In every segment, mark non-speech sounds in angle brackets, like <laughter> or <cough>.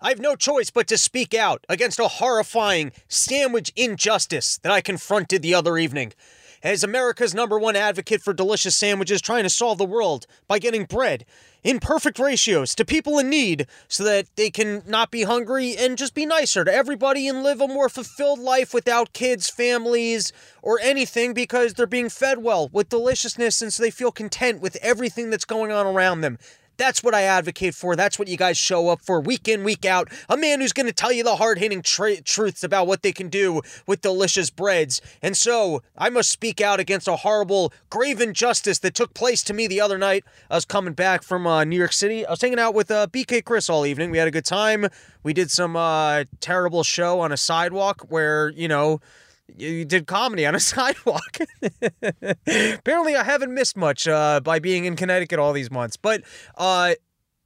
I have no choice but to speak out against a horrifying sandwich injustice that I confronted the other evening. As America's number one advocate for delicious sandwiches, trying to solve the world by getting bread in perfect ratios to people in need so that they can not be hungry and just be nicer to everybody and live a more fulfilled life without kids, families, or anything because they're being fed well with deliciousness and so they feel content with everything that's going on around them. That's what I advocate for. That's what you guys show up for week in, week out. A man who's going to tell you the hard hitting tra- truths about what they can do with delicious breads. And so I must speak out against a horrible, grave injustice that took place to me the other night. I was coming back from uh, New York City. I was hanging out with uh, BK Chris all evening. We had a good time. We did some uh, terrible show on a sidewalk where, you know, you did comedy on a <laughs> sidewalk. Apparently, I haven't missed much uh, by being in Connecticut all these months. But uh,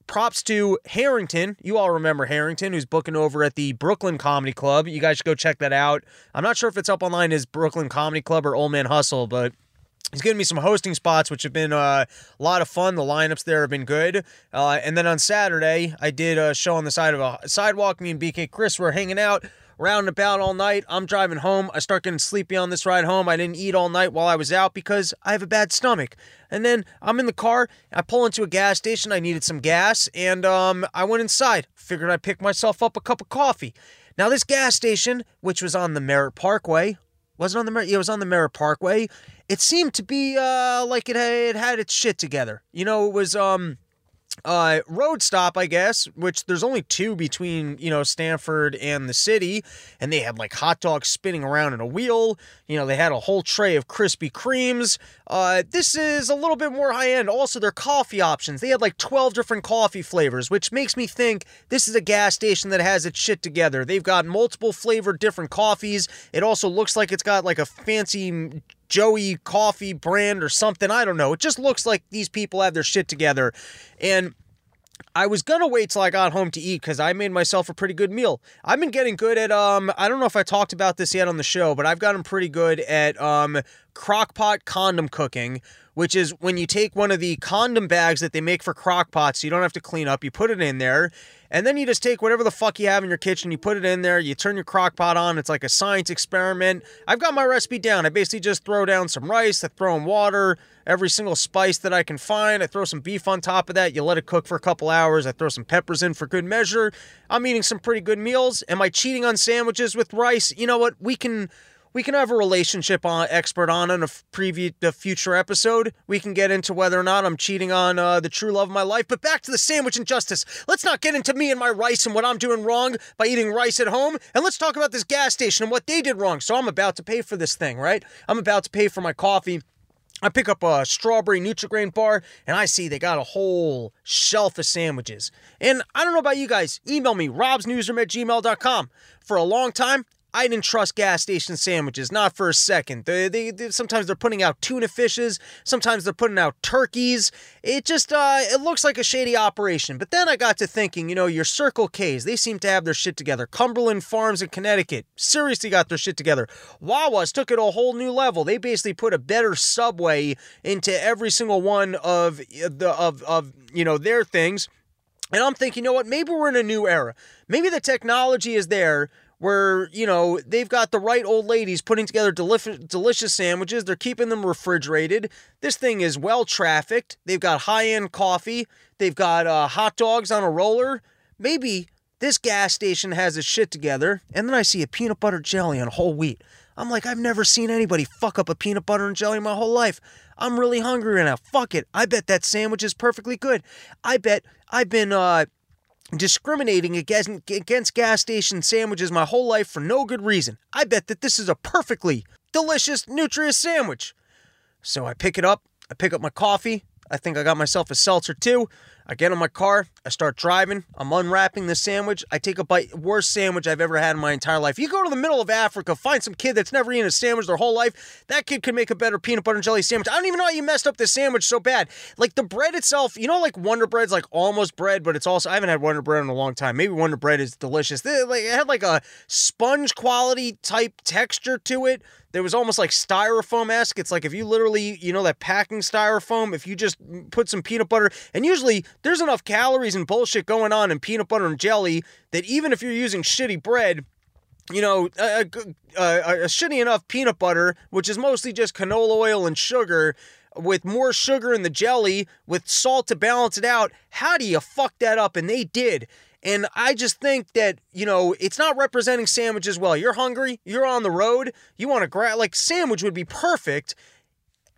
props to Harrington. You all remember Harrington, who's booking over at the Brooklyn Comedy Club. You guys should go check that out. I'm not sure if it's up online as Brooklyn Comedy Club or Old Man Hustle, but He's giving me some hosting spots, which have been uh, a lot of fun. The lineups there have been good. Uh, and then on Saturday, I did a show on the side of a sidewalk. Me and BK Chris were hanging out round about all night. I'm driving home. I start getting sleepy on this ride home. I didn't eat all night while I was out because I have a bad stomach. And then I'm in the car. I pull into a gas station. I needed some gas, and um, I went inside. Figured I'd pick myself up a cup of coffee. Now this gas station, which was on the Merritt Parkway, was it on the Merritt? It was on the Merritt Parkway. It seemed to be uh, like it had, it had its shit together. You know, it was um uh, road stop, I guess, which there's only two between, you know, Stamford and the city. And they had like hot dogs spinning around in a wheel. You know, they had a whole tray of Krispy Kremes. Uh, this is a little bit more high end. Also, their coffee options. They had like 12 different coffee flavors, which makes me think this is a gas station that has its shit together. They've got multiple flavored different coffees. It also looks like it's got like a fancy Joey coffee brand or something. I don't know. It just looks like these people have their shit together. And I was gonna wait till I got home to eat because I made myself a pretty good meal. I've been getting good at um I don't know if I talked about this yet on the show, but I've gotten pretty good at um crockpot condom cooking, which is when you take one of the condom bags that they make for crockpots, so you don't have to clean up, you put it in there, and then you just take whatever the fuck you have in your kitchen, you put it in there, you turn your crock pot on. It's like a science experiment. I've got my recipe down. I basically just throw down some rice, I throw in water, every single spice that I can find. I throw some beef on top of that. You let it cook for a couple hours. I throw some peppers in for good measure. I'm eating some pretty good meals. Am I cheating on sandwiches with rice? You know what? We can we can have a relationship on, expert on in a preview a future episode. We can get into whether or not I'm cheating on uh, the true love of my life. But back to the sandwich injustice. Let's not get into me and my rice and what I'm doing wrong by eating rice at home. And let's talk about this gas station and what they did wrong. So I'm about to pay for this thing, right? I'm about to pay for my coffee. I pick up a strawberry Nutrigrain bar and I see they got a whole shelf of sandwiches. And I don't know about you guys, email me, robsnewsroom at gmail.com. For a long time, I didn't trust gas station sandwiches, not for a second. They, they, they, sometimes they're putting out tuna fishes, sometimes they're putting out turkeys. It just uh, it looks like a shady operation. But then I got to thinking, you know, your Circle K's, they seem to have their shit together. Cumberland Farms in Connecticut seriously got their shit together. Wawa's took it a whole new level. They basically put a better subway into every single one of the of of you know their things. And I'm thinking, you know what? Maybe we're in a new era. Maybe the technology is there where you know they've got the right old ladies putting together deli- delicious sandwiches. They're keeping them refrigerated. This thing is well trafficked. They've got high-end coffee. They've got uh, hot dogs on a roller. Maybe this gas station has its shit together and then i see a peanut butter jelly on whole wheat. I'm like i've never seen anybody fuck up a peanut butter and jelly my whole life. I'm really hungry right now. Fuck it. I bet that sandwich is perfectly good. I bet i've been uh discriminating against, against gas station sandwiches my whole life for no good reason. I bet that this is a perfectly delicious, nutritious sandwich. So I pick it up, I pick up my coffee. I think I got myself a seltzer too. I get in my car, I start driving, I'm unwrapping the sandwich, I take a bite, worst sandwich I've ever had in my entire life. You go to the middle of Africa, find some kid that's never eaten a sandwich their whole life, that kid could make a better peanut butter and jelly sandwich. I don't even know how you messed up this sandwich so bad. Like the bread itself, you know, like Wonder Bread's like almost bread, but it's also, I haven't had Wonder Bread in a long time. Maybe Wonder Bread is delicious. like, it had like a sponge quality type texture to it there was almost like styrofoam esque. It's like if you literally, you know, that packing styrofoam, if you just put some peanut butter, and usually there's enough calories and bullshit going on in peanut butter and jelly that even if you're using shitty bread, you know, a, a, a, shitty enough peanut butter, which is mostly just canola oil and sugar, with more sugar in the jelly, with salt to balance it out, how do you fuck that up? And they did. And I just think that, you know, it's not representing sandwiches well. You're hungry, you're on the road, you want to grab, like, sandwich would be perfect.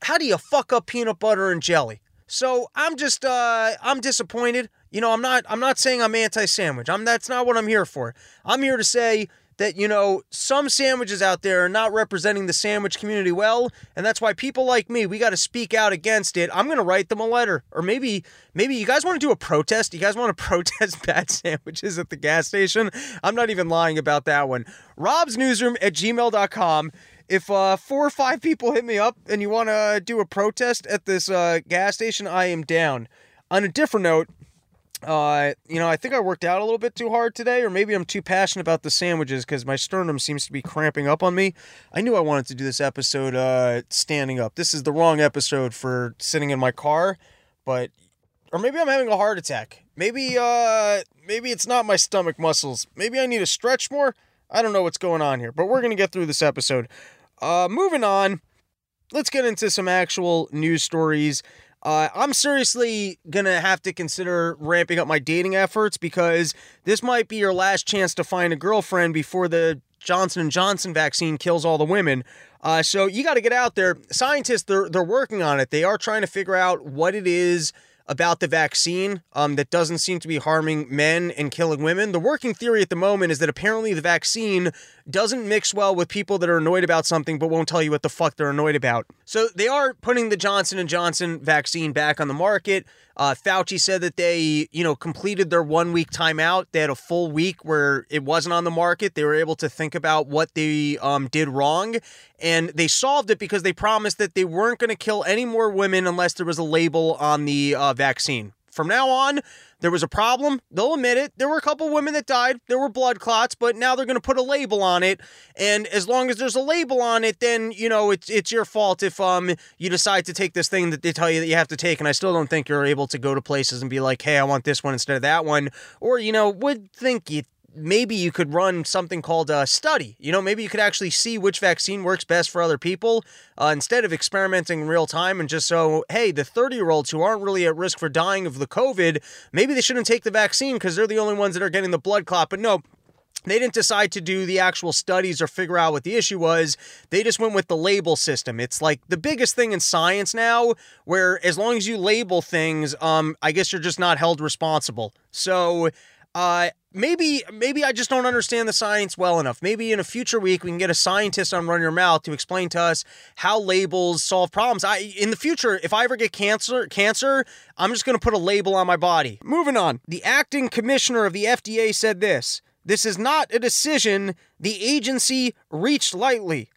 How do you fuck up peanut butter and jelly? So I'm just, uh, I'm disappointed. You know, I'm not, I'm not saying I'm anti-sandwich. I'm, that's not what I'm here for. I'm here to say that, you know, some sandwiches out there are not representing the sandwich community well, and that's why people like me, we got to speak out against it. I'm going to write them a letter. Or maybe maybe you guys want to do a protest? You guys want to <laughs> protest bad sandwiches at the gas station? I'm not even lying about that one. Rob's newsroom at gmail.com. If uh, four or five people hit me up and you want to do a protest at this uh, gas station, I am down. On a different note, uh, you know, I think I worked out a little bit too hard today, or maybe I'm too passionate about the sandwiches because my sternum seems to be cramping up on me. I knew I wanted to do this episode uh, standing up. This is the wrong episode for sitting in my car, but or maybe I'm having a heart attack. Maybe uh, maybe it's not my stomach muscles. Maybe I need to stretch more. I don't know what's going on here, but we're gonna get through this episode. Uh, moving on, let's get into some actual news stories. Uh, I'm seriously gonna have to consider ramping up my dating efforts because this might be your last chance to find a girlfriend before the Johnson and Johnson vaccine kills all the women. Uh, so you got to get out there. Scientists, they're they're working on it. They are trying to figure out what it is about the vaccine um, that doesn't seem to be harming men and killing women. The working theory at the moment is that apparently the vaccine doesn't mix well with people that are annoyed about something but won't tell you what the fuck they're annoyed about. So they are putting the Johnson and Johnson vaccine back on the market. Uh, Fauci said that they, you know, completed their one week timeout. They had a full week where it wasn't on the market. They were able to think about what they um, did wrong, and they solved it because they promised that they weren't going to kill any more women unless there was a label on the uh, vaccine. From now on, there was a problem. They'll admit it. There were a couple women that died. There were blood clots, but now they're going to put a label on it. And as long as there's a label on it, then you know it's it's your fault if um you decide to take this thing that they tell you that you have to take. And I still don't think you're able to go to places and be like, hey, I want this one instead of that one. Or you know would think you maybe you could run something called a study. You know, maybe you could actually see which vaccine works best for other people uh, instead of experimenting in real time and just so, hey, the 30 year olds who aren't really at risk for dying of the COVID, maybe they shouldn't take the vaccine because they're the only ones that are getting the blood clot. But no, they didn't decide to do the actual studies or figure out what the issue was. They just went with the label system. It's like the biggest thing in science now, where as long as you label things, um, I guess you're just not held responsible. So, uh, maybe maybe I just don't understand the science well enough. Maybe in a future week we can get a scientist on Run Your Mouth to explain to us how labels solve problems. I in the future, if I ever get cancer, cancer, I'm just going to put a label on my body. Moving on. The acting commissioner of the FDA said this. This is not a decision the agency reached lightly.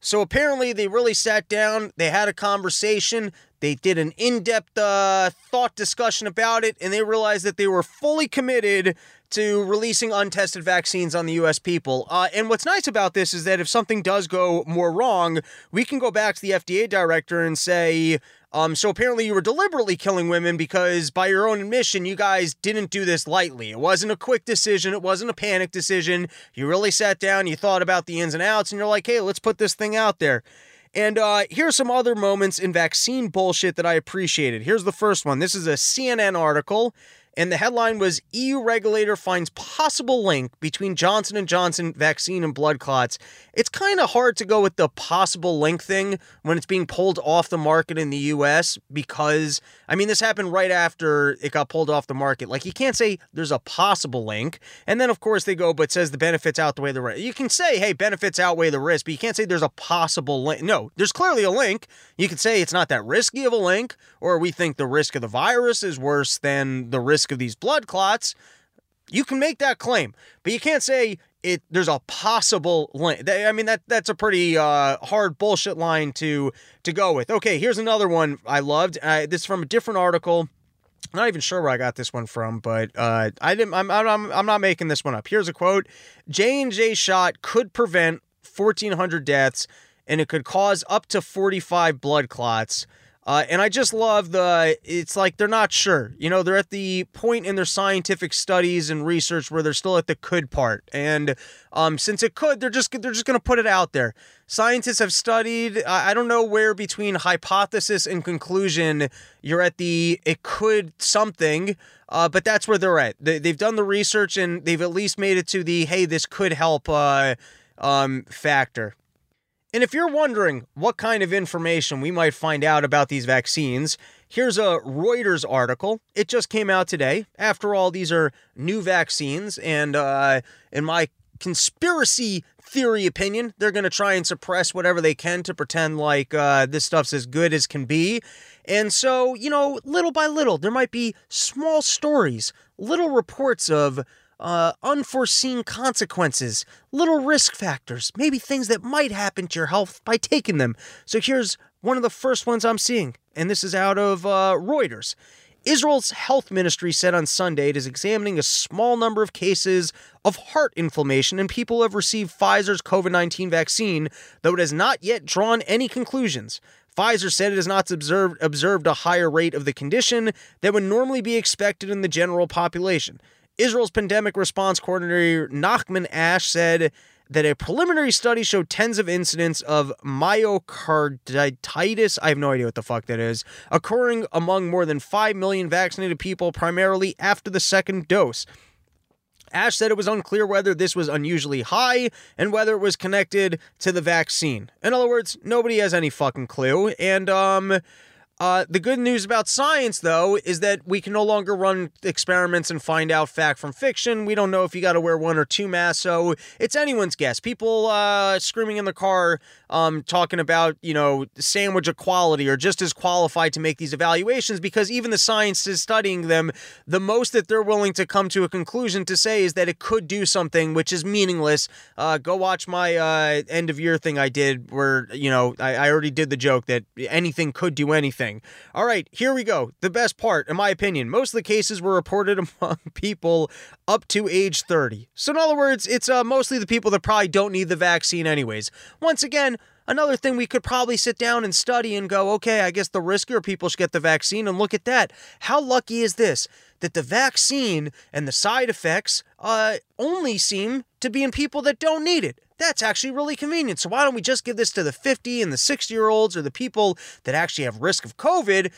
So apparently they really sat down, they had a conversation, they did an in depth uh, thought discussion about it, and they realized that they were fully committed to releasing untested vaccines on the US people. Uh, and what's nice about this is that if something does go more wrong, we can go back to the FDA director and say, um, so apparently you were deliberately killing women because by your own admission, you guys didn't do this lightly. It wasn't a quick decision. It wasn't a panic decision. You really sat down, you thought about the ins and outs, and you're like, hey, let's put this thing out there. And uh, here's some other moments in vaccine bullshit that I appreciated. Here's the first one. This is a CNN article and the headline was EU regulator finds possible link between Johnson & Johnson vaccine and blood clots. It's kind of hard to go with the possible link thing when it's being pulled off the market in the US because I mean this happened right after it got pulled off the market. Like you can't say there's a possible link and then of course they go but says the benefits outweigh the risk. You can say hey benefits outweigh the risk, but you can't say there's a possible link. No, there's clearly a link. You could say it's not that risky of a link or we think the risk of the virus is worse than the risk risk of these blood clots, you can make that claim, but you can't say it. There's a possible link. I mean that that's a pretty uh, hard bullshit line to to go with. Okay, here's another one I loved. Uh, this is from a different article. I'm not even sure where I got this one from, but uh, I didn't. I'm, I'm I'm not making this one up. Here's a quote: J and J shot could prevent 1,400 deaths, and it could cause up to 45 blood clots. Uh, and I just love the, it's like they're not sure. You know, they're at the point in their scientific studies and research where they're still at the could part. And um, since it could, they're just, they're just going to put it out there. Scientists have studied, I don't know where between hypothesis and conclusion you're at the, it could something, uh, but that's where they're at. They, have done the research and they've at least made it to the, hey, this could help uh, um, factor. And if you're wondering what kind of information we might find out about these vaccines, here's a Reuters article. It just came out today. After all, these are new vaccines, and uh, in my conspiracy theory opinion, they're going to try and suppress whatever they can to pretend like uh, this stuff's as good as can be. And so, you know, little by little, there might be small stories, little reports of uh, unforeseen consequences, little risk factors, maybe things that might happen to your health by taking them. So here's one of the first ones I'm seeing, and this is out of uh, Reuters. Israel's health ministry said on Sunday it is examining a small number of cases of heart inflammation in people who have received Pfizer's COVID 19 vaccine, though it has not yet drawn any conclusions. Pfizer said it has not observed, observed a higher rate of the condition than would normally be expected in the general population. Israel's pandemic response coordinator Nachman Ash said that a preliminary study showed tens of incidents of myocarditis, I have no idea what the fuck that is, occurring among more than 5 million vaccinated people, primarily after the second dose. Ash said it was unclear whether this was unusually high and whether it was connected to the vaccine. In other words, nobody has any fucking clue. And, um, uh, the good news about science, though, is that we can no longer run experiments and find out fact from fiction. We don't know if you got to wear one or two masks, so it's anyone's guess. People uh, screaming in the car, um, talking about you know sandwich equality, are just as qualified to make these evaluations because even the science is studying them. The most that they're willing to come to a conclusion to say is that it could do something which is meaningless. Uh, go watch my uh, end of year thing I did, where you know I, I already did the joke that anything could do anything thing. All right, here we go. The best part, in my opinion, most of the cases were reported <laughs> among people up to age 30. So, in other words, it's uh, mostly the people that probably don't need the vaccine, anyways. Once again, Another thing we could probably sit down and study and go, okay, I guess the riskier people should get the vaccine. And look at that. How lucky is this? That the vaccine and the side effects uh, only seem to be in people that don't need it. That's actually really convenient. So why don't we just give this to the 50 and the 60 year olds or the people that actually have risk of COVID?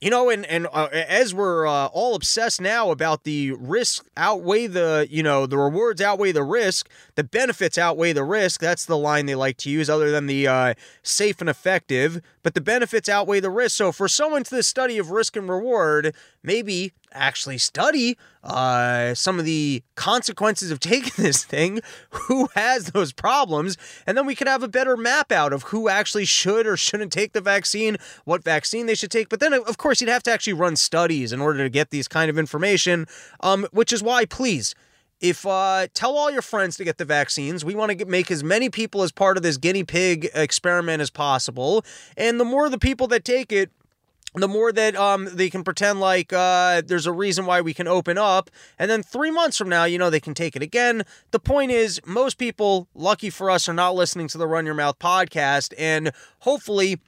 You know, and and uh, as we're uh, all obsessed now about the risk outweigh the, you know, the rewards outweigh the risk, the benefits outweigh the risk. That's the line they like to use, other than the uh, safe and effective. But the benefits outweigh the risk. So for someone to the study of risk and reward, maybe actually study uh, some of the consequences of <laughs> taking this thing, who has those problems, and then we could have a better map out of who actually should or shouldn't take the vaccine, what vaccine they should take. But then, of course, you'd have to actually run studies in order to get these kind of information, um, which is why, please, if uh, tell all your friends to get the vaccines. We want to make as many people as part of this guinea pig experiment as possible. And the more the people that take it, the more that um, they can pretend like uh, there's a reason why we can open up. And then three months from now, you know, they can take it again. The point is, most people, lucky for us, are not listening to the Run Your Mouth podcast. And hopefully,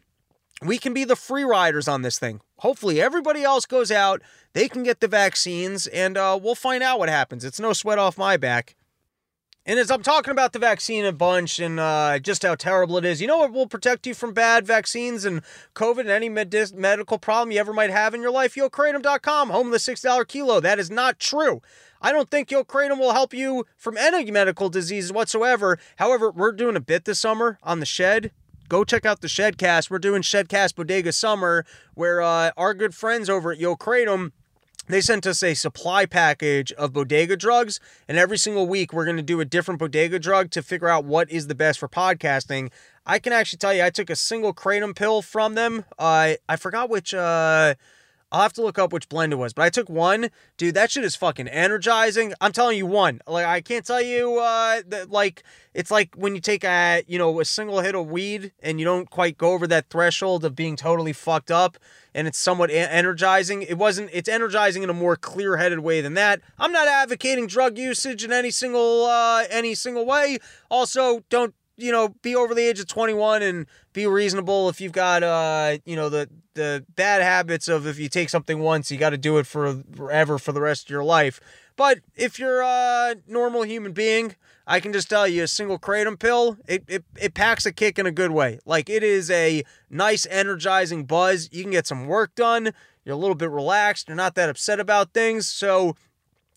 we can be the free riders on this thing. Hopefully, everybody else goes out, they can get the vaccines, and uh, we'll find out what happens. It's no sweat off my back. And as I'm talking about the vaccine a bunch and uh, just how terrible it is, you know what will protect you from bad vaccines and COVID and any med- medical problem you ever might have in your life? YoKratom.com, home of the $6 kilo. That is not true. I don't think YoKratom will help you from any medical diseases whatsoever. However, we're doing a bit this summer on the shed. Go check out the Shedcast. We're doing Shedcast Bodega Summer, where uh, our good friends over at YoKratom they sent us a supply package of bodega drugs and every single week we're going to do a different bodega drug to figure out what is the best for podcasting i can actually tell you i took a single kratom pill from them uh, i forgot which uh, I'll have to look up which blend it was, but I took one. Dude, that shit is fucking energizing. I'm telling you one. Like I can't tell you uh that like it's like when you take a, you know, a single hit of weed and you don't quite go over that threshold of being totally fucked up and it's somewhat energizing. It wasn't it's energizing in a more clear-headed way than that. I'm not advocating drug usage in any single uh any single way. Also, don't you know, be over the age of 21 and be reasonable if you've got, uh, you know, the, the bad habits of if you take something once, you got to do it for forever for the rest of your life. But if you're a normal human being, I can just tell you a single kratom pill, it, it, it packs a kick in a good way. Like it is a nice, energizing buzz. You can get some work done. You're a little bit relaxed. You're not that upset about things. So,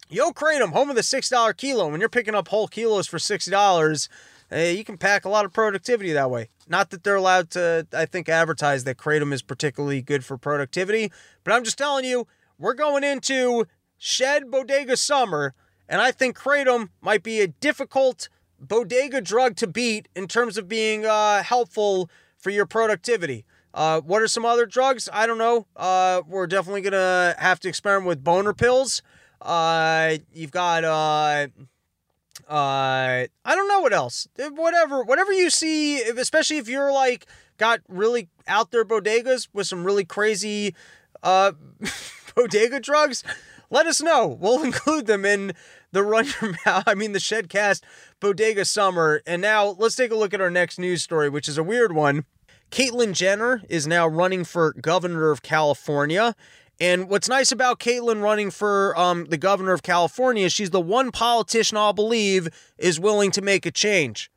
yo, kratom, home of the $6 kilo. When you're picking up whole kilos for $60, Hey, you can pack a lot of productivity that way. Not that they're allowed to, I think, advertise that Kratom is particularly good for productivity, but I'm just telling you, we're going into Shed Bodega Summer, and I think Kratom might be a difficult bodega drug to beat in terms of being uh, helpful for your productivity. Uh, what are some other drugs? I don't know. Uh, we're definitely gonna have to experiment with boner pills. Uh, you've got uh, uh, I don't know what else. Whatever, whatever you see, especially if you're like got really out there bodegas with some really crazy uh <laughs> bodega drugs, let us know. We'll <laughs> include them in the run your <laughs> mouth. I mean the Shedcast Bodega Summer. And now let's take a look at our next news story, which is a weird one. Caitlyn Jenner is now running for governor of California. And what's nice about Caitlyn running for um, the governor of California is she's the one politician I'll believe is willing to make a change.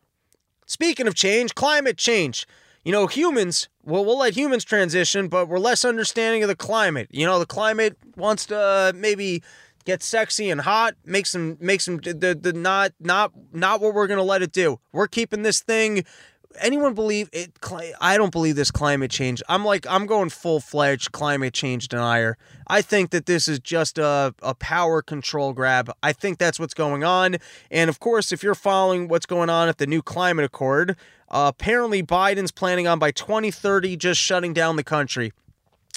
Speaking of change, climate change. You know, humans, well, we'll let humans transition, but we're less understanding of the climate. You know, the climate wants to uh, maybe get sexy and hot, make some, make some, the, the not, not, not what we're gonna let it do. We're keeping this thing anyone believe it i don't believe this climate change. I'm like i'm going full-fledged climate change denier. I think that this is just a, a power control grab. I think that's what's going on. And of course if you're following what's going on at the new climate accord uh, apparently biden's planning on by 2030 just shutting down the country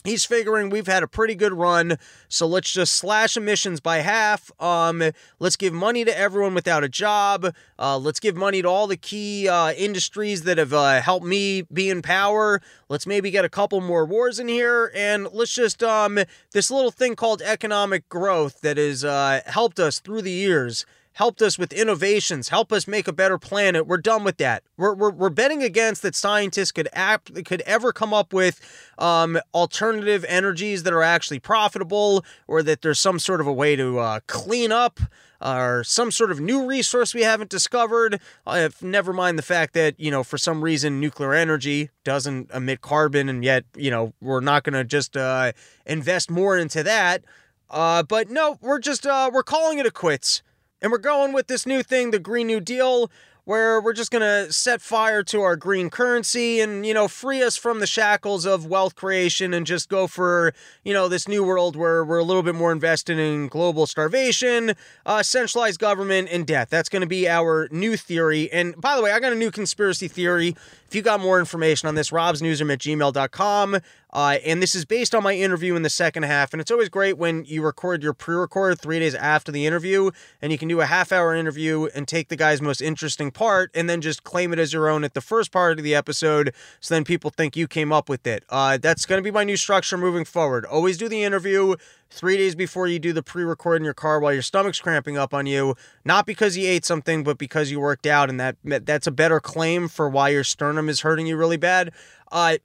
He's figuring we've had a pretty good run, so let's just slash emissions by half. Um, let's give money to everyone without a job. Uh, let's give money to all the key uh, industries that have uh, helped me be in power. Let's maybe get a couple more wars in here, and let's just um this little thing called economic growth that has uh, helped us through the years helped us with innovations, help us make a better planet. We're done with that. We're, we're, we're betting against that scientists could act, could ever come up with um, alternative energies that are actually profitable or that there's some sort of a way to uh, clean up or some sort of new resource we haven't discovered. Uh, never mind the fact that, you know, for some reason nuclear energy doesn't emit carbon and yet, you know, we're not going to just uh, invest more into that. Uh, but no, we're just uh, we're calling it a quits. And we're going with this new thing, the Green New Deal, where we're just going to set fire to our green currency and, you know, free us from the shackles of wealth creation and just go for, you know, this new world where we're a little bit more invested in global starvation, uh, centralized government, and death. That's going to be our new theory. And by the way, I got a new conspiracy theory. If you got more information on this, robsnewsroom at gmail.com. Uh, and this is based on my interview in the second half. And it's always great when you record your pre record three days after the interview, and you can do a half hour interview and take the guy's most interesting part and then just claim it as your own at the first part of the episode. So then people think you came up with it. Uh, that's going to be my new structure moving forward. Always do the interview three days before you do the pre record in your car while your stomach's cramping up on you, not because you ate something, but because you worked out. And that that's a better claim for why your sternum is hurting you really bad. Uh,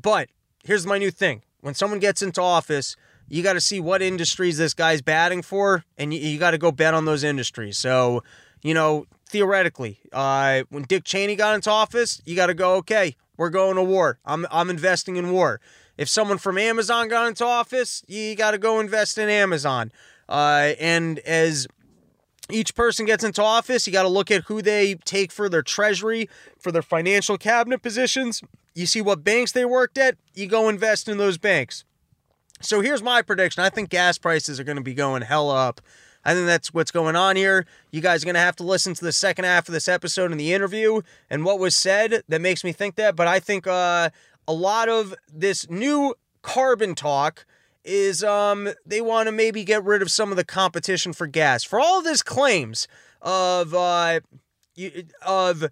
but here's my new thing. When someone gets into office, you got to see what industries this guy's batting for, and you, you got to go bet on those industries. So, you know, theoretically, uh, when Dick Cheney got into office, you got to go, okay, we're going to war. I'm, I'm investing in war. If someone from Amazon got into office, you got to go invest in Amazon. Uh, and as each person gets into office, you got to look at who they take for their treasury, for their financial cabinet positions. You see what banks they worked at, you go invest in those banks. So here's my prediction. I think gas prices are going to be going hell up. I think that's what's going on here. You guys are going to have to listen to the second half of this episode in the interview and what was said that makes me think that. But I think uh, a lot of this new carbon talk is um they want to maybe get rid of some of the competition for gas. For all of this claims of uh of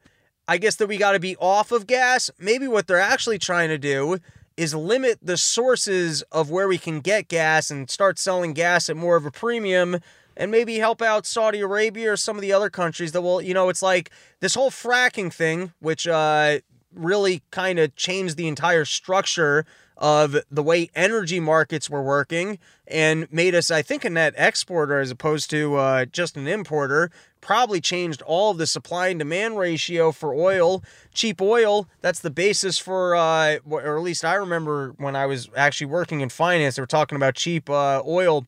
I guess that we got to be off of gas, maybe what they're actually trying to do is limit the sources of where we can get gas and start selling gas at more of a premium and maybe help out Saudi Arabia or some of the other countries that will, you know, it's like this whole fracking thing, which uh, really kind of changed the entire structure of the way energy markets were working and made us, I think, a net exporter as opposed to uh, just an importer. Probably changed all of the supply and demand ratio for oil. Cheap oil, that's the basis for, uh, or at least I remember when I was actually working in finance, they were talking about cheap uh, oil.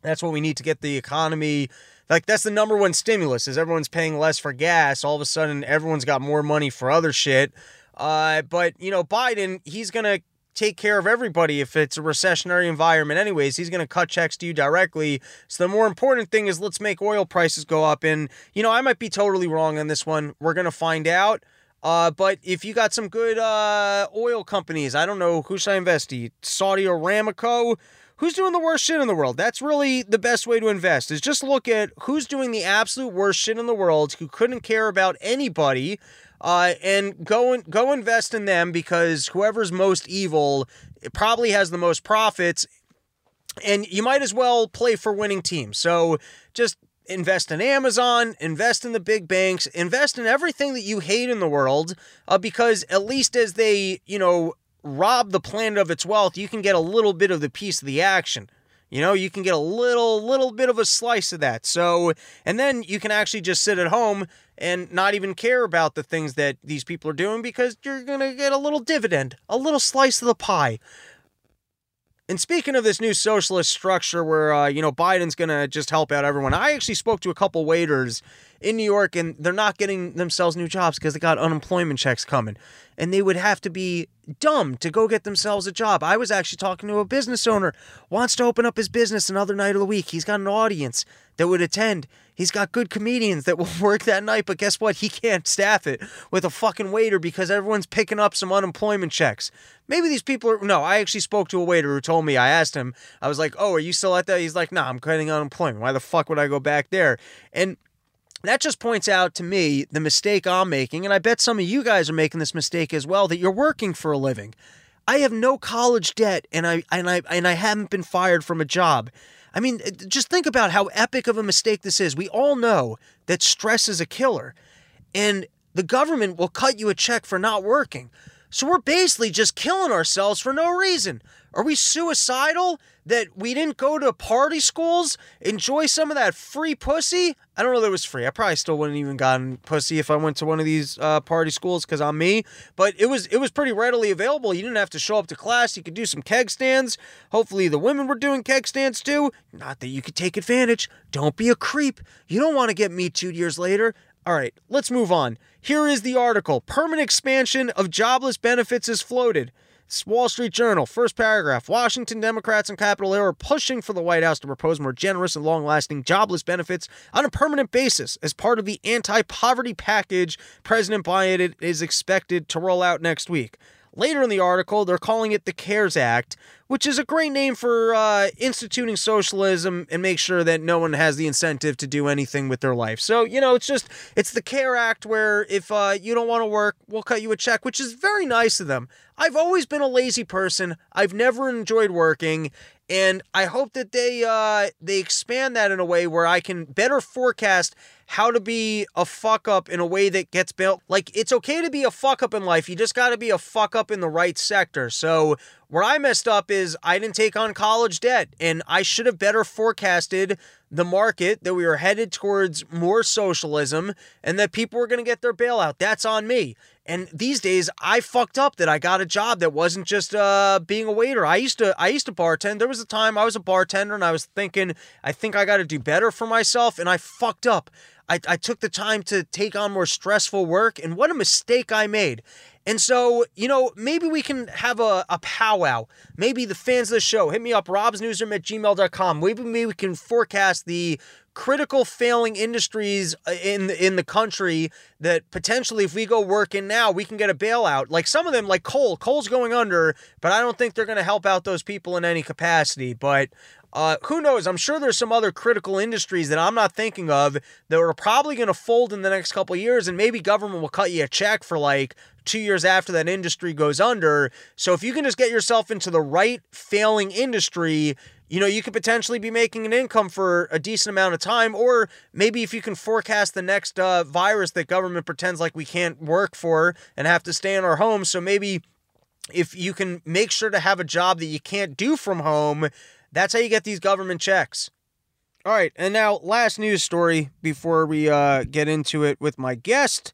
That's what we need to get the economy like that's the number one stimulus is everyone's paying less for gas all of a sudden everyone's got more money for other shit uh, but you know biden he's gonna take care of everybody if it's a recessionary environment anyways. He's going to cut checks to you directly. So the more important thing is let's make oil prices go up. And you know i might be totally wrong on this one. We're going to find out. Uh, but if you got some good uh, oil companies i don't know who should i invest in saudi aramco? Who's doing the worst shit in the world? That's really the best way to invest is just look at who's doing the absolute worst shit in the world who couldn't care about anybody uh, and go and go invest in them because whoever's most evil probably has the most profits, and you might as well play for winning teams. So just invest in Amazon, invest in the big banks, invest in everything that you hate in the world, uh, because at least as they you know rob the planet of its wealth, you can get a little bit of the piece of the action. You know, you can get a little little bit of a slice of that. So, and then you can actually just sit at home and not even care about the things that these people are doing because you're going to get a little dividend, a little slice of the pie. And speaking of this new socialist structure where, uh, you know, Biden's going to just help out everyone, I actually spoke to a couple waiters in New York and they're not getting themselves new jobs because they got unemployment checks coming. And they would have to be dumb to go get themselves a job. I was actually talking to a business owner, wants to open up his business another night of the week. He's got an audience that would attend. He's got good comedians that <laughs> will work that night, but guess what? He can't staff it with a fucking waiter because everyone's picking up some unemployment checks. Maybe these people are. No, I actually spoke to a waiter who told me, I asked him, I was like, oh, are you still at that? He's like, nah, I'm cutting unemployment. Why the fuck would I go back there? And that just points out to me the mistake I'm making, and I bet some of you guys are making this mistake as well, that you're working for a living. I have no college debt and I and I and I haven't been fired from a job. I mean, uh, just think about how epic of a mistake this is. We all know that stress is a killer, and the government will cut you a check for not working. So we're basically just killing ourselves for no reason. Are we suicidal that we didn't go to party schools, enjoy some of that free pussy? I don't know that it was free. I probably still wouldn't even gotten pussy if I went to one of these uh, party schools because I'm me. But it was it was pretty readily available. You didn't have to show up to class. You could do some keg stands. Hopefully the women were doing keg stands too. Not that you could take advantage. Don't be a creep. You don't want to get me two years later. All right, let's move on. Here is the article. Permanent expansion of jobless benefits is floated. Wall Street Journal, first paragraph. Washington Democrats and Capitol Hill are pushing for the White House to propose more generous and long lasting jobless benefits on a permanent basis as part of the anti poverty package President Biden is expected to roll out next week. Later in the article, they're calling it the CARES Act, which is a great name for uh, instituting socialism and make sure that no one has the incentive to do anything with their life. So, you know, it's just, it's the CARE Act where if uh, you don't want to work, we'll cut you a check, which is very nice of them. I've always been a lazy person. I've never enjoyed working, and I hope that they uh, they expand that in a way where I can better forecast how to be a fuck up in a way that gets built. Like it's okay to be a fuck up in life. You just got to be a fuck up in the right sector. So where I messed up is I didn't take on college debt, and I should have better forecasted the market that we were headed towards more socialism and that people were going to get their bailout. That's on me. And these days, I fucked up that I got a job that wasn't just uh, being a waiter. I used to I used to bartend. There was a time I was a bartender and I was thinking, I think I got to do better for myself, and I fucked up. I, I took the time to take on more stressful work, and what a mistake I made. And so, you know, maybe we can have a, a powwow. Maybe the fans of the show, hit me up, robsnewsroom at gmail.com. Maybe, maybe we can forecast the critical failing industries uh, in the, in the country that potentially if we go work in now we can get a bailout like some of them like coal coal's going under but i don't think they're going to help out those people in any capacity but uh, who knows? I'm sure there's some other critical industries that I'm not thinking of that are probably going to fold in the next couple years, and maybe government will cut you a check for like two years after that industry goes under. So if you can just get yourself into the right failing industry, you know, you could potentially be making an income for a decent amount of time, or maybe if you can forecast the next uh, virus that government pretends like we can't work for and have to stay in our homes. So maybe if you can make sure to have a job that you can't do from home, that's how you get these government checks. All right, and now last news story before we uh, get into it with my guest.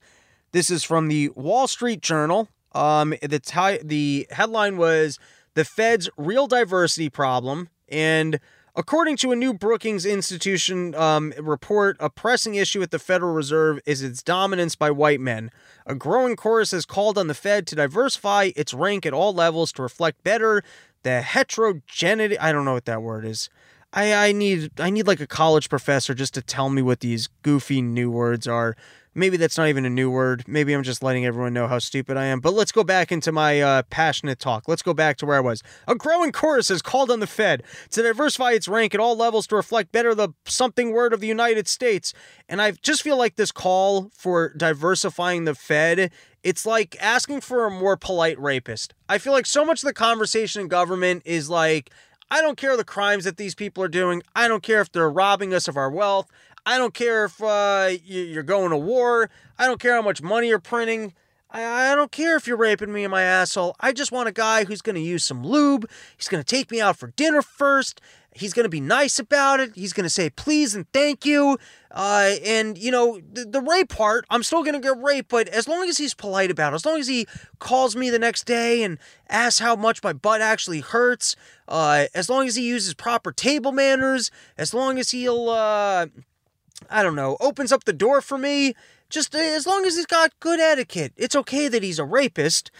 This is from the Wall Street Journal. Um, the t- the headline was the Fed's real diversity problem, and according to a new Brookings Institution um, report, a pressing issue at the Federal Reserve is its dominance by white men. A growing chorus has called on the Fed to diversify its rank at all levels to reflect better the heterogeneity. I don't know what that word is. I, I need I need like a college professor just to tell me what these goofy new words are. Maybe that's not even a new word. Maybe I'm just letting everyone know how stupid I am. But let's go back into my uh, passionate talk. Let's go back to where I was. A growing chorus has called on the Fed to diversify its rank at all levels to reflect better the something word of the United States. And I just feel like this call for diversifying the Fed it's like asking for a more polite rapist. I feel like so much of the conversation in government is like, I don't care the crimes that these people are doing. I don't care if they're robbing us of our wealth. I don't care if uh, you're going to war. I don't care how much money you're printing. I, don't care if you're raping me in my asshole. I just want a guy who's going to use some lube. He's going to take me out for dinner first. He's going to be nice about it. He's going to say please and thank you. Uh, and, you know, the, the rape part, I'm still going to get raped, but as long as he's polite about it, as long as he calls me the next day and asks how much my butt actually hurts, uh, as long as he uses proper table manners, as long as he'll, uh, I don't know, opens up the door for me, just as long as he's got good etiquette. It's okay that he's a rapist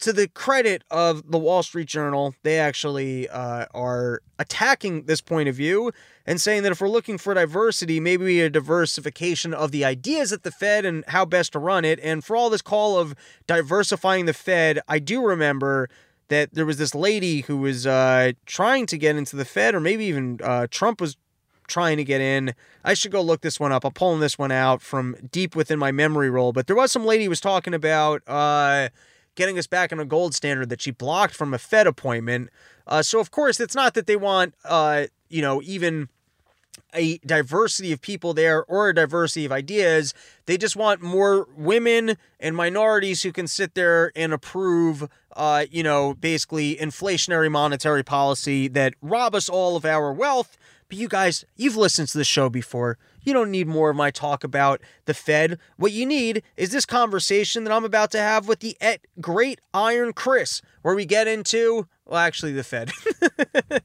to the credit of the Wall Street Journal, they actually uh, are attacking this point of view and saying that if we're looking for diversity, maybe a diversification of the ideas at the Fed and how best to run it. And for all this call of diversifying the Fed, I do remember that there was this lady who was uh, trying to get into the Fed, or maybe even uh, Trump was trying to get in. I should go look this one up. I'm pulling this one out from deep within my memory roll. But there was some lady who was talking about uh, getting us back on a gold standard that she blocked from a Fed appointment. Uh, so of course, it's not that they want, uh, you know, even a diversity of people there or a diversity of ideas. They just want more women and minorities who can sit there and approve, uh, you know, basically inflationary monetary policy that rob us all of our wealth. But you guys, you've listened to this show before. You don't need more of my talk about the Fed. What you need is this conversation that I'm about to have with the at Great Iron Chris, where we get into, well, actually, the Fed.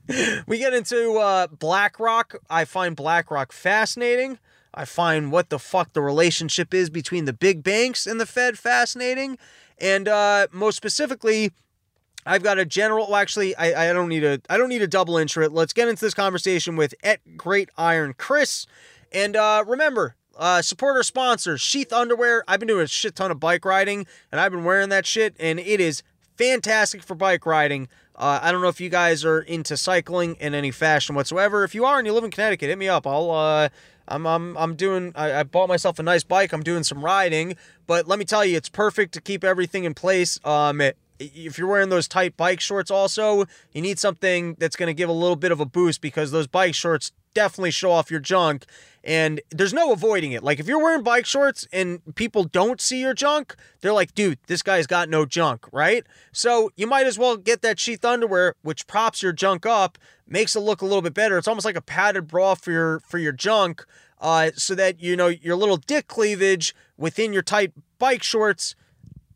<laughs> we get into uh, BlackRock. I find BlackRock fascinating. I find what the fuck the relationship is between the big banks and the Fed fascinating. And uh, most specifically, I've got a general. Well, actually, I, I don't need a I don't need a double intro. Let's get into this conversation with at Great Iron Chris. And uh, remember, uh, support our sponsors, Sheath Underwear. I've been doing a shit ton of bike riding, and I've been wearing that shit, and it is fantastic for bike riding. Uh, I don't know if you guys are into cycling in any fashion whatsoever. If you are and you live in Connecticut, hit me up. I'll uh, I'm I'm I'm doing. I, I, bought myself a nice bike. I'm doing some riding, but let me tell you, it's perfect to keep everything in place. Um, it, if you're wearing those tight bike shorts, also you need something that's going to give a little bit of a boost because those bike shorts definitely show off your junk and there's no avoiding it. Like if you're wearing bike shorts and people don't see your junk, they're like, dude, this guy's got no junk, right? So you might as well get that sheath underwear, which props your junk up, makes it look a little bit better. It's almost like a padded bra for your for your junk, uh, so that you know your little dick cleavage within your tight bike shorts,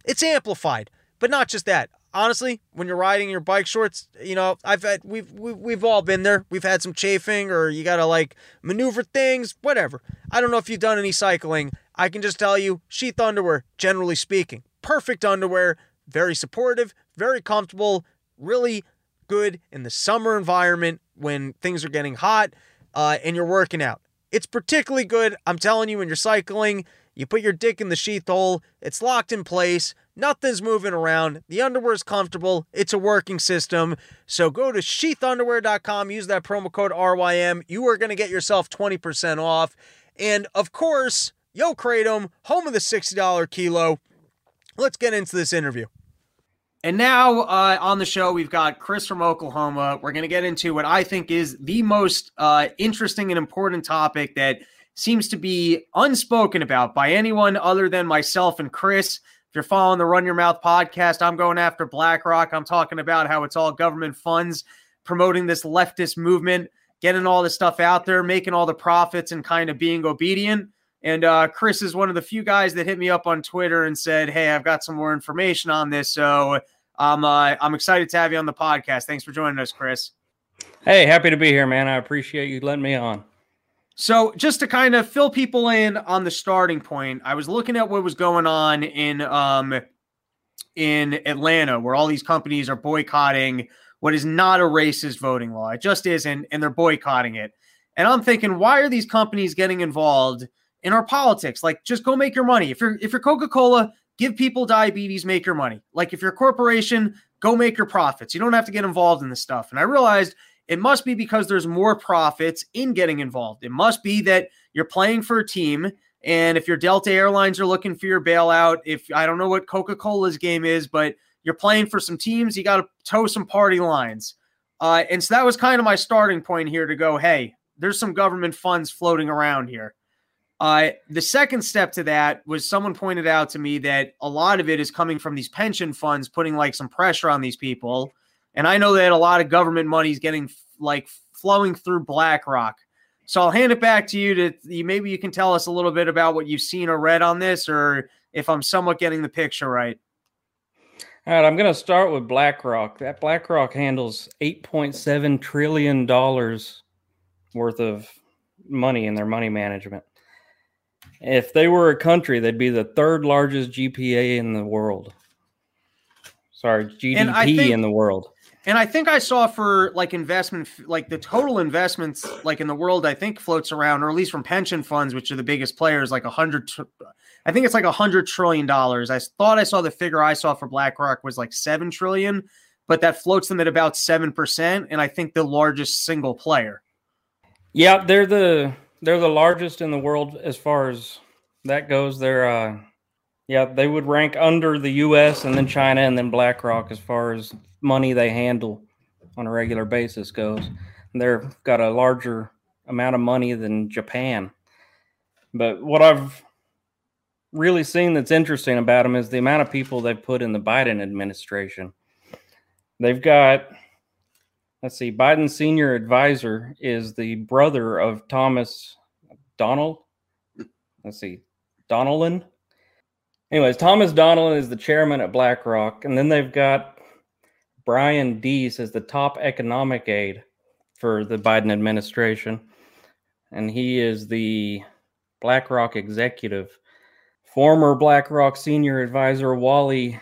it's amplified. But not just that honestly, when you're riding your bike shorts, you know, I've had we've we've, we've all been there. We've had some chafing or you got to like maneuver things, whatever. I don't know if you've done any cycling. I can just tell you, sheath underwear, generally speaking, perfect underwear, very supportive, very comfortable, really good in the summer environment when things are getting hot uh, and you're working out. It's particularly good, I'm telling you, when you're cycling, you put your dick in the sheath hole, it's locked in place, Nothing's moving around. The underwear is comfortable. It's a working system. So go to sheathunderwear.com, use that promo code RYM. You are going to get yourself 20% off. And of course, Yo Kratom, home of the $60 kilo. Let's get into this interview. And now uh, on the show, we've got Chris from Oklahoma. We're going to get into what I think is the most uh, interesting and important topic that seems to be unspoken about by anyone other than myself and Chris. You're following the Run Your Mouth podcast, I'm going after BlackRock. I'm talking about how it's all government funds promoting this leftist movement, getting all this stuff out there, making all the profits, and kind of being obedient. And uh, Chris is one of the few guys that hit me up on Twitter and said, "Hey, I've got some more information on this, so I'm uh, I'm excited to have you on the podcast. Thanks for joining us, Chris." Hey, happy to be here, man. I appreciate you letting me on. So, just to kind of fill people in on the starting point, I was looking at what was going on in um in Atlanta, where all these companies are boycotting what is not a racist voting law. It just isn't, and they're boycotting it. And I'm thinking, why are these companies getting involved in our politics? Like, just go make your money. If you're if you're Coca Cola, give people diabetes, make your money. Like, if you're a corporation, go make your profits. You don't have to get involved in this stuff. And I realized it must be because there's more profits in getting involved. It must be that you're playing for a team. And if your Delta Airlines are looking for your bailout, if I don't know what Coca Cola's game is, but you're playing for some teams, you got to toe some party lines. Uh, and so that was kind of my starting point here to go, hey, there's some government funds floating around here. Uh, the second step to that was someone pointed out to me that a lot of it is coming from these pension funds putting like some pressure on these people and I know that a lot of government money is getting like flowing through BlackRock. So I'll hand it back to you to. Maybe you can tell us a little bit about what you've seen or read on this, or if I'm somewhat getting the picture right. All right, I'm going to start with BlackRock. That BlackRock handles 8.7 trillion dollars worth of money in their money management. If they were a country, they'd be the third largest GPA in the world. Sorry, GDP think, in the world. And I think I saw for like investment, like the total investments, like in the world, I think floats around, or at least from pension funds, which are the biggest players, like a hundred. I think it's like a hundred trillion dollars. I thought I saw the figure I saw for BlackRock was like seven trillion, but that floats them at about seven percent, and I think the largest single player. Yeah, they're the they're the largest in the world as far as that goes. They're uh, yeah, they would rank under the U.S. and then China and then BlackRock as far as money they handle on a regular basis goes. they've got a larger amount of money than Japan. But what I've really seen that's interesting about them is the amount of people they've put in the Biden administration. They've got, let's see, Biden's senior advisor is the brother of Thomas Donald. Let's see, Donilon. Anyways, Thomas Donilon is the chairman at BlackRock, and then they've got Brian Deese as the top economic aide for the Biden administration, and he is the BlackRock executive. Former BlackRock senior advisor Wally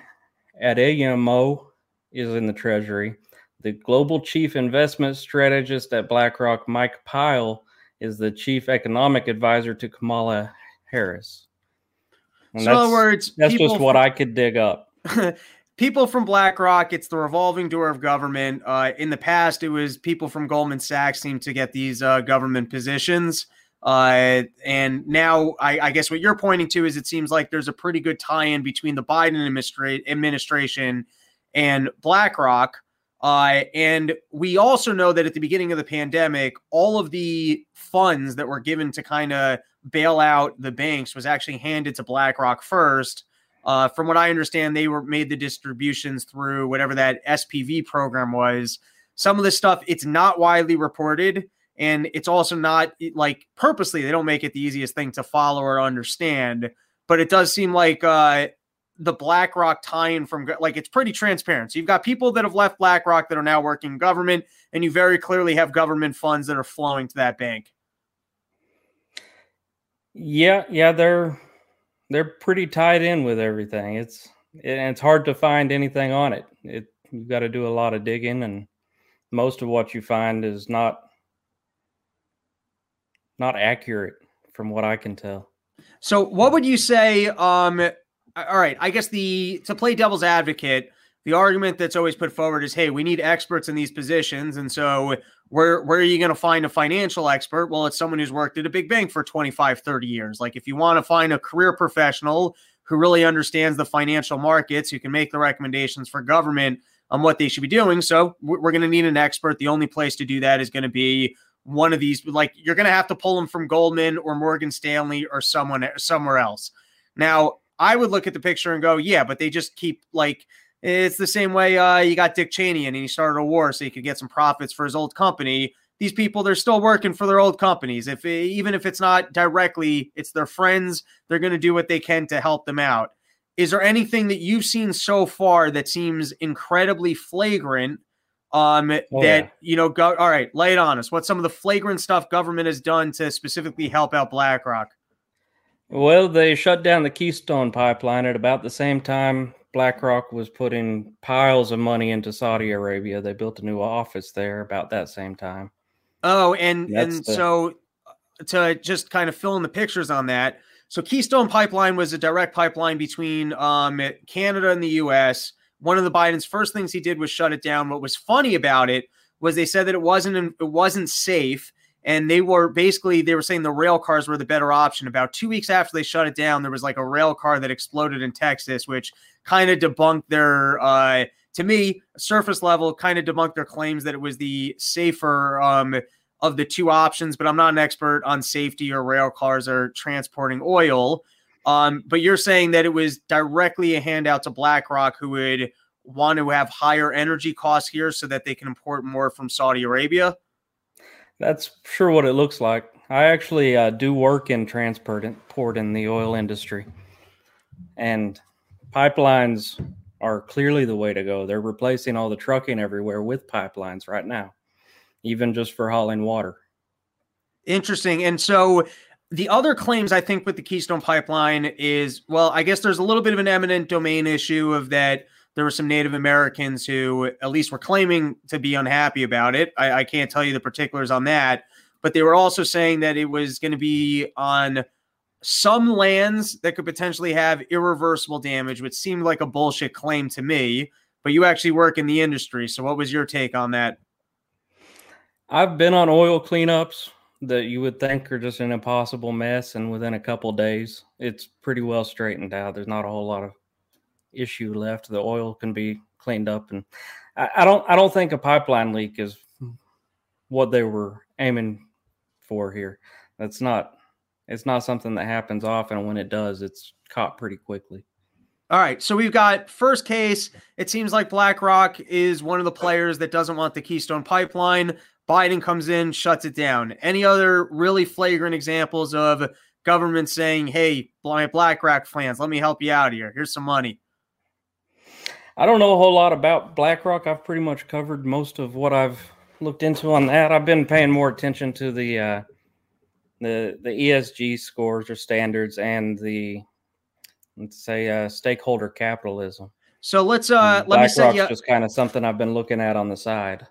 Adeyemo is in the Treasury. The global chief investment strategist at BlackRock, Mike Pyle, is the chief economic advisor to Kamala Harris. And so in other words, that's just what from, I could dig up. <laughs> people from BlackRock, it's the revolving door of government. Uh, in the past, it was people from Goldman Sachs seem to get these uh, government positions. Uh, and now, I, I, guess what you're pointing to is it seems like there's a pretty good tie-in between the Biden administra- administration and BlackRock. Uh, and we also know that at the beginning of the pandemic, all of the funds that were given to kind of bail out the banks was actually handed to BlackRock first. Uh, from what I understand, they were made the distributions through whatever that SPV program was. Some of this stuff it's not widely reported, and it's also not like purposely they don't make it the easiest thing to follow or understand. But it does seem like uh, the BlackRock tie-in from like it's pretty transparent. So you've got people that have left BlackRock that are now working in government, and you very clearly have government funds that are flowing to that bank. Yeah, yeah, they're they're pretty tied in with everything. It's and it's hard to find anything on it. It you've got to do a lot of digging, and most of what you find is not not accurate from what I can tell. So, what would you say? Um, all right, I guess the to play devil's advocate, the argument that's always put forward is, hey, we need experts in these positions, and so where where are you going to find a financial expert? Well, it's someone who's worked at a big bank for 25, 30 years. Like if you want to find a career professional who really understands the financial markets, who can make the recommendations for government on what they should be doing. So we're going to need an expert. The only place to do that is going to be one of these. Like you're going to have to pull them from Goldman or Morgan Stanley or someone somewhere else. Now, I would look at the picture and go, yeah, but they just keep like it's the same way uh, you got Dick Cheney and he started a war so he could get some profits for his old company. These people, they're still working for their old companies. If even if it's not directly, it's their friends. They're going to do what they can to help them out. Is there anything that you've seen so far that seems incredibly flagrant? Um, oh, that yeah. you know, go all right, lay it on us. What some of the flagrant stuff government has done to specifically help out BlackRock? Well, they shut down the Keystone pipeline at about the same time BlackRock was putting piles of money into Saudi Arabia. They built a new office there about that same time. Oh, and That's and the... so to just kind of fill in the pictures on that. So Keystone Pipeline was a direct pipeline between um, Canada and the U.S. One of the Biden's first things he did was shut it down. What was funny about it was they said that it wasn't it wasn't safe and they were basically they were saying the rail cars were the better option. About two weeks after they shut it down there was like a rail car that exploded in texas which kind of debunked their uh to me surface level kind of debunked their claims that it was the safer um of the two options but i'm not an expert on safety or rail cars or transporting oil. Um but you're saying that it was directly a handout to blackrock who would want to have higher energy costs here so that they can import more from saudi arabia that's sure what it looks like. I actually uh, do work in transport port in the oil industry, and pipelines are clearly the way to go. They're replacing all the trucking everywhere with pipelines right now, even just for hauling water. Interesting. And so the other claims I think with the Keystone Pipeline is well, I guess there's a little bit of an eminent domain issue of that there were some Native Americans who at least were claiming to be unhappy about it. I, I can't tell you the particulars on that, but they were also saying that it was going to be on some lands that could potentially have irreversible damage, which seemed like a bullshit claim to me. But you actually work in the industry. So, what was your take on that? I've been on oil cleanups that you would think are just an impossible mess. And within a couple days, it's pretty well straightened out. There's not a whole lot of issue left. The oil can be cleaned up, and I, I don't I don't think a pipeline leak is what they were aiming for here. That's not it's not something that happens often. When it does, it's caught pretty quickly. All right, so we've got first case. It seems like BlackRock is one of the players that doesn't want the Keystone Pipeline. Biden comes in, shuts it down. Any other really flagrant examples of government saying, "Hey, BlackRock fans, let me help you out here. Here's some money." I don't know a whole lot about BlackRock. I've pretty much covered most of what I've looked into on that. I've been paying more attention to the uh, the the ESG scores or standards and the let's say uh, stakeholder capitalism. So let's uh let me set you up. just kind of something I've been looking at on the side.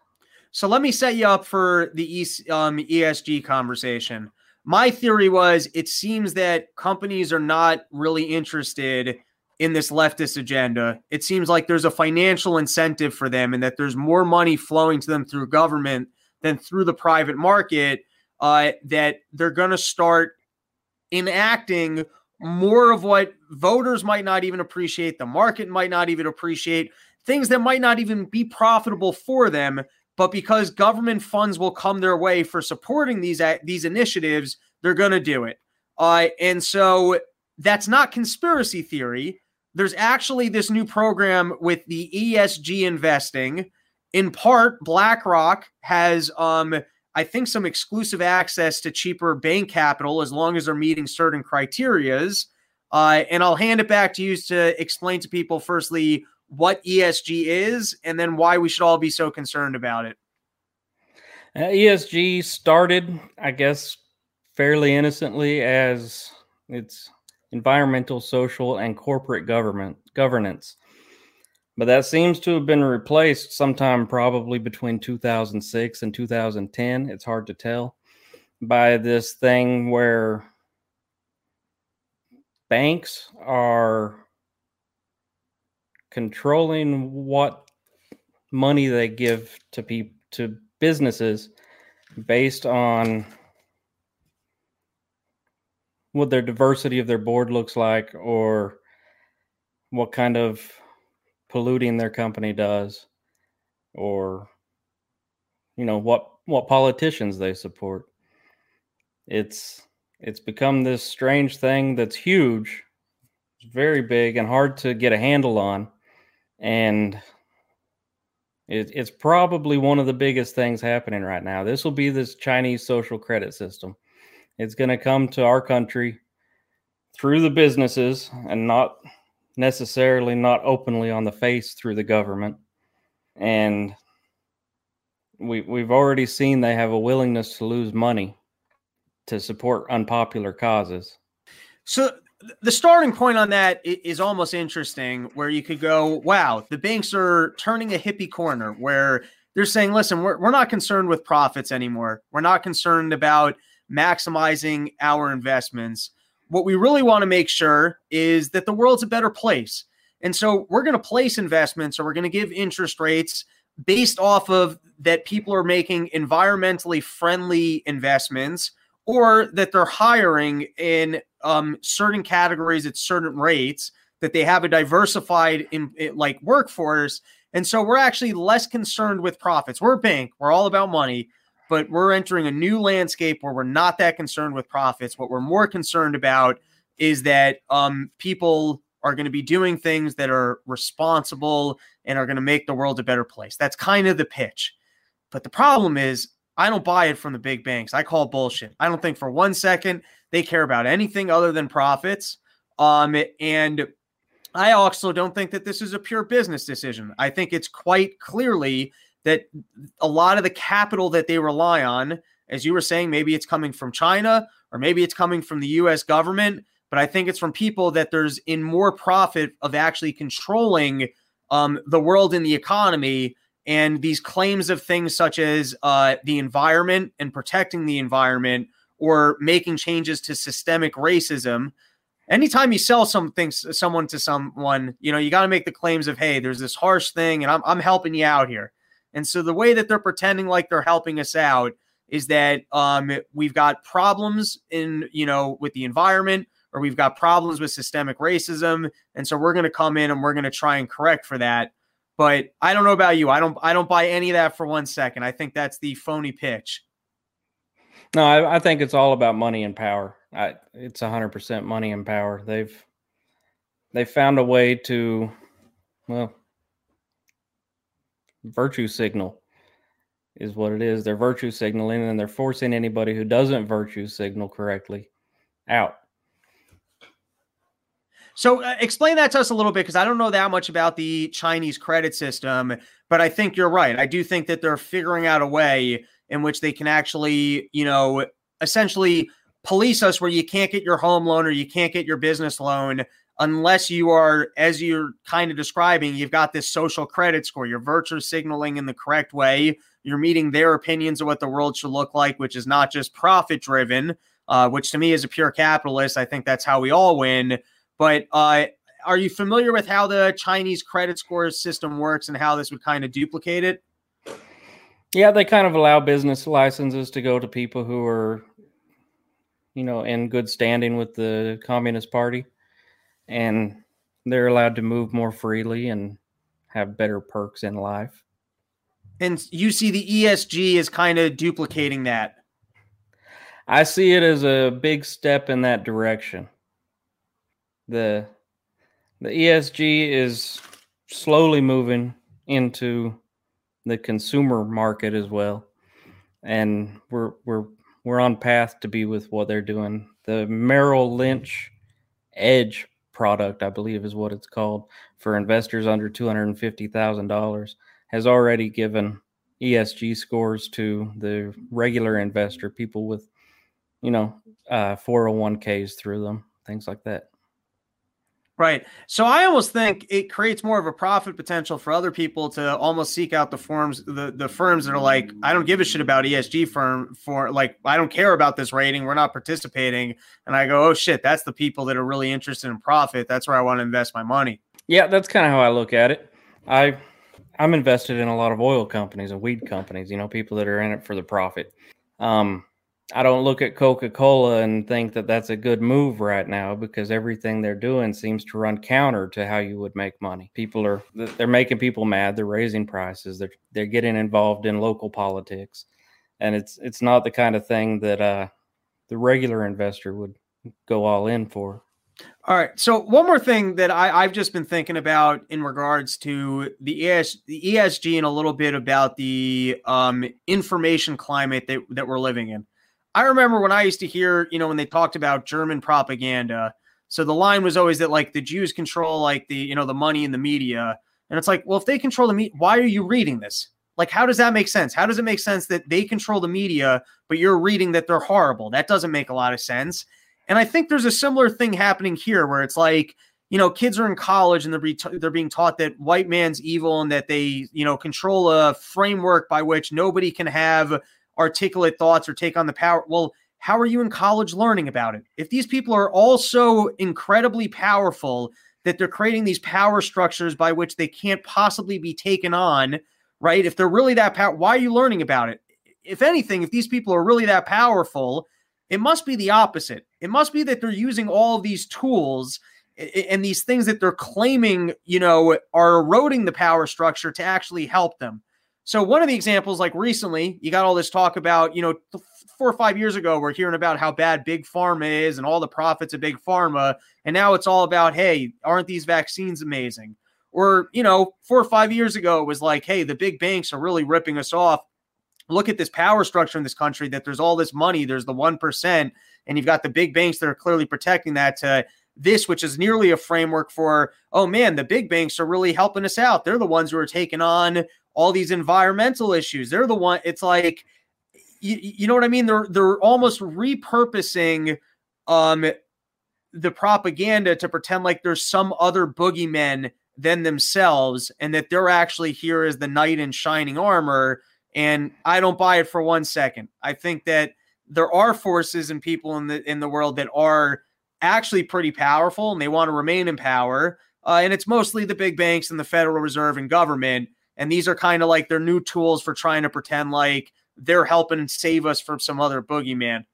So let me set you up for the e- um, ESG conversation. My theory was it seems that companies are not really interested in this leftist agenda. It seems like there's a financial incentive for them and that there's more money flowing to them through government than through the private market. Uh, that they're going to start enacting more of what voters might not even appreciate, the market might not even appreciate, things that might not even be profitable for them. But because government funds will come their way for supporting these these initiatives, they're going to do it. Uh, and so that's not conspiracy theory there's actually this new program with the ESG investing. In part, BlackRock has, um, I think, some exclusive access to cheaper bank capital as long as they're meeting certain criterias. Uh, and I'll hand it back to you to explain to people, firstly, what ESG is, and then why we should all be so concerned about it. Uh, ESG started, I guess, fairly innocently as it's environmental, social, and corporate government governance. But that seems to have been replaced sometime probably between 2006 and 2010. It's hard to tell by this thing where banks are controlling what money they give to people to businesses based on what their diversity of their board looks like or what kind of polluting their company does or you know what what politicians they support. It's it's become this strange thing that's huge it's very big and hard to get a handle on and it, it's probably one of the biggest things happening right now. This will be this chinese social credit system it's going to come to our country through the businesses and not necessarily not openly on the face through the government. And we we've already seen they have a willingness to lose money to support unpopular causes. So the starting point on that is almost interesting where you could go, wow, the banks are turning a hippie corner where they're saying, listen, we're, we're not concerned with profits anymore. We're not concerned about maximizing our investments what we really want to make sure is that the world's a better place. And so we're going to place investments or we're going to give interest rates based off of that people are making environmentally friendly investments or that they're hiring in um, certain categories at certain rates that they have a diversified in, in, like workforce. And so we're actually less concerned with profits. We're a bank. We're all about money but we're entering a new landscape where we're not that concerned with profits. What we're more concerned about is that um, people are going to be doing things that are responsible and are going to make the world a better place. That's kind of the pitch. But the problem is, I don't buy it from the big banks. I call bullshit. I don't think for one second they care about anything other than profits. Um, and I also don't think that this is a pure business decision. I think it's quite clearly that a lot of the capital that they rely on, as you were saying, maybe it's coming from China or maybe it's coming from the US government, but I think it's from people that there's in more profit of actually controlling um, the world and the economy. And these claims of things such as uh, the environment and protecting the environment or making changes to systemic racism. Anytime you sell something, someone to someone, you know, you got to make the claims of, hey, there's this harsh thing and I'm, I'm helping you out here. And so the way that they're pretending like they're helping us out is that um, we've got problems in, you know, with the environment or we've got problems with systemic racism. And so we're going to come in and we're going to try and correct for that. But I don't know about you. I don't I don't buy any of that for one second. I think that's the phony pitch. No, I, I think it's all about money and power. I, it's hundred percent money and power. They've they found a way to well virtue signal is what it is. They're virtue signaling and they're forcing anybody who doesn't virtue signal correctly out. So, uh, explain that to us a little bit because I don't know that much about the Chinese credit system, but I think you're right. I do think that they're figuring out a way in which they can actually, you know, essentially police us where you can't get your home loan or you can't get your business loan unless you are, as you're kind of describing, you've got this social credit score. You're virtue signaling in the correct way. You're meeting their opinions of what the world should look like, which is not just profit driven, uh, which to me is a pure capitalist. I think that's how we all win. But uh, are you familiar with how the Chinese credit score system works and how this would kind of duplicate it? Yeah, they kind of allow business licenses to go to people who are, you know, in good standing with the Communist Party and they're allowed to move more freely and have better perks in life. And you see the ESG is kind of duplicating that. I see it as a big step in that direction. The the ESG is slowly moving into the consumer market as well. And we're we're we're on path to be with what they're doing. The Merrill Lynch Edge product, I believe is what it's called, for investors under $250,000 has already given ESG scores to the regular investor, people with, you know, uh, 401ks through them, things like that. Right. So I almost think it creates more of a profit potential for other people to almost seek out the forms, the, the firms that are like, I don't give a shit about ESG firm for like, I don't care about this rating. We're not participating. And I go, oh shit, that's the people that are really interested in profit. That's where I want to invest my money. Yeah, that's kind of how I look at it. I I'm invested in a lot of oil companies and weed companies, you know, people that are in it for the profit. Um, I don't look at Coca Cola and think that that's a good move right now because everything they're doing seems to run counter to how you would make money. People are they're making people mad. They're raising prices. They're they're getting involved in local politics, and it's it's not the kind of thing that uh, the regular investor would go all in for. All right. So one more thing that I, have just been thinking about in regards to the, ES, the ESG and a little bit about the um, information climate that, that we're living in. I remember when I used to hear, you know, when they talked about German propaganda. So the line was always that like the Jews control like the, you know, the money and the media. And it's like, well, if they control the media, why are you reading this? Like, how does that make sense? How does it make sense that they control the media, but you're reading that they're horrible? That doesn't make a lot of sense. And I think there's a similar thing happening here where it's like, you know, kids are in college and they're, be they're being taught that white man's evil and that they, you know, control a framework by which nobody can have articulate thoughts or take on the power. Well, how are you in college learning about it? If these people are all so incredibly powerful that they're creating these power structures by which they can't possibly be taken on, right? If they're really that power, why are you learning about it? If anything, if these people are really that powerful, it must be the opposite. It must be that they're using all these tools and these things that they're claiming, you know, are eroding the power structure to actually help them. So one of the examples, like recently, you got all this talk about, you know, four or five years ago, we're hearing about how bad big pharma is and all the profits of big pharma, and now it's all about, hey, aren't these vaccines amazing? Or you know, four or five years ago, it was like, hey, the big banks are really ripping us off. Look at this power structure in this country. That there's all this money. There's the one percent, and you've got the big banks that are clearly protecting that. To this, which is nearly a framework for, oh man, the big banks are really helping us out. They're the ones who are taking on all these environmental issues. They're the one. It's like, you, you know what I mean? They're they're almost repurposing um the propaganda to pretend like there's some other boogeymen than themselves, and that they're actually here as the knight in shining armor. And I don't buy it for one second. I think that there are forces and people in the in the world that are actually pretty powerful and they want to remain in power. Uh, and it's mostly the big banks and the Federal Reserve and government. And these are kind of like their new tools for trying to pretend like they're helping save us from some other boogeyman.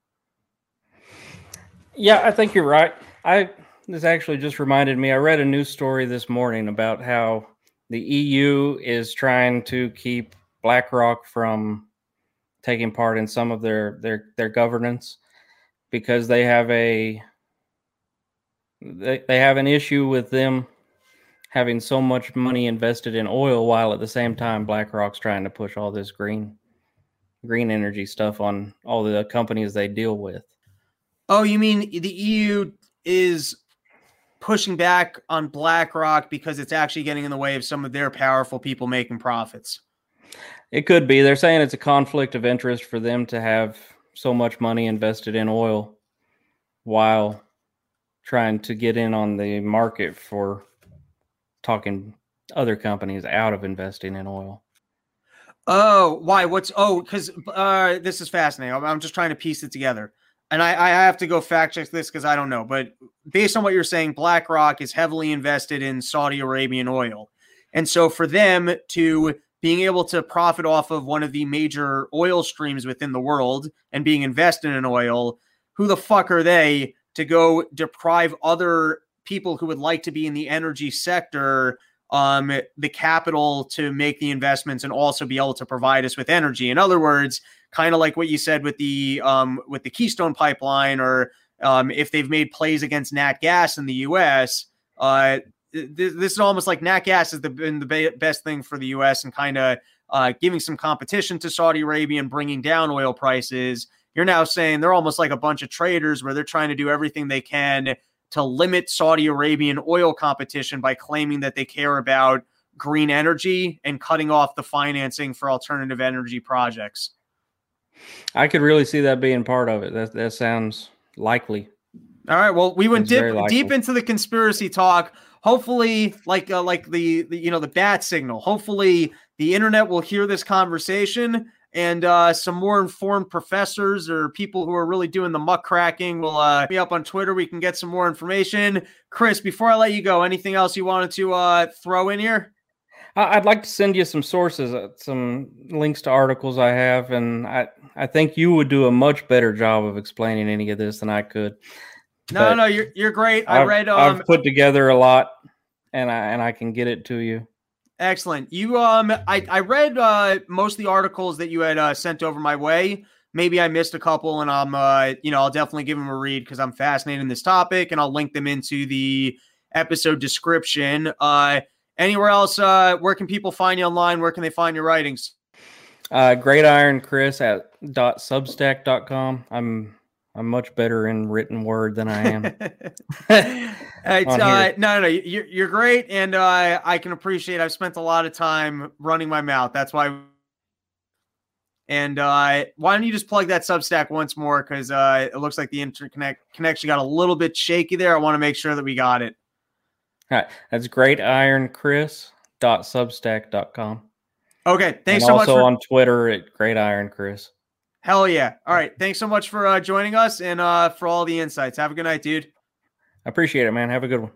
Yeah, I think you're right. I this actually just reminded me. I read a news story this morning about how the EU is trying to keep BlackRock from taking part in some of their their their governance because they have a they, they have an issue with them having so much money invested in oil while at the same time BlackRock's trying to push all this green green energy stuff on all the companies they deal with. Oh, you mean the EU is pushing back on BlackRock because it's actually getting in the way of some of their powerful people making profits? It could be. They're saying it's a conflict of interest for them to have so much money invested in oil while trying to get in on the market for talking other companies out of investing in oil. Oh, why? What's oh? Because uh, this is fascinating. I'm, I'm, just trying to piece it together, and I, I have to go fact check this because I don't know. But based on what you're saying, BlackRock is heavily invested in Saudi Arabian oil, and so for them to being able to profit off of one of the major oil streams within the world and being invested in oil, who the fuck are they to go deprive other people who would like to be in the energy sector um, the capital to make the investments and also be able to provide us with energy. In other words, kind of like what you said with the um, with the Keystone Pipeline, or um, if they've made plays against Nat Gas in the U.S. Uh, this, this, is almost like Nat Gas has been the best thing for the U.S. and kind of uh, giving some competition to Saudi Arabia and bringing down oil prices. You're now saying they're almost like a bunch of traders where they're trying to do everything they can to limit Saudi Arabian oil competition by claiming that they care about green energy and cutting off the financing for alternative energy projects. I could really see that being part of it. That that sounds likely. All right. Well, we went dip, deep into the conspiracy talk. Hopefully, like uh, like the, the you know the bat signal. Hopefully, the internet will hear this conversation and uh, some more informed professors or people who are really doing the muckraking will uh, be up on Twitter. We can get some more information. Chris, before I let you go, anything else you wanted to uh, throw in here? I'd like to send you some sources, uh, some links to articles I have, and I I think you would do a much better job of explaining any of this than I could. No, but no, you're you're great. I I've, read. Um, I've put together a lot, and I and I can get it to you. Excellent. You um, I I read uh most of the articles that you had uh, sent over my way. Maybe I missed a couple, and I'm uh, you know, I'll definitely give them a read because I'm fascinated in this topic, and I'll link them into the episode description. Uh, anywhere else? Uh, where can people find you online? Where can they find your writings? Uh, Great Iron Chris at dot substack.com. I'm I'm much better in written word than I am. <laughs> <laughs> it's, uh, no, no, no, you're, you're great, and uh, I can appreciate. I've spent a lot of time running my mouth. That's why. And uh, why don't you just plug that Substack once more? Because uh, it looks like the interconnect connection got a little bit shaky there. I want to make sure that we got it. All right, that's great iron chris Okay, thanks and so much. Also for- on Twitter at great iron chris. Hell yeah. All right. Thanks so much for uh, joining us and uh, for all the insights. Have a good night, dude. I appreciate it, man. Have a good one.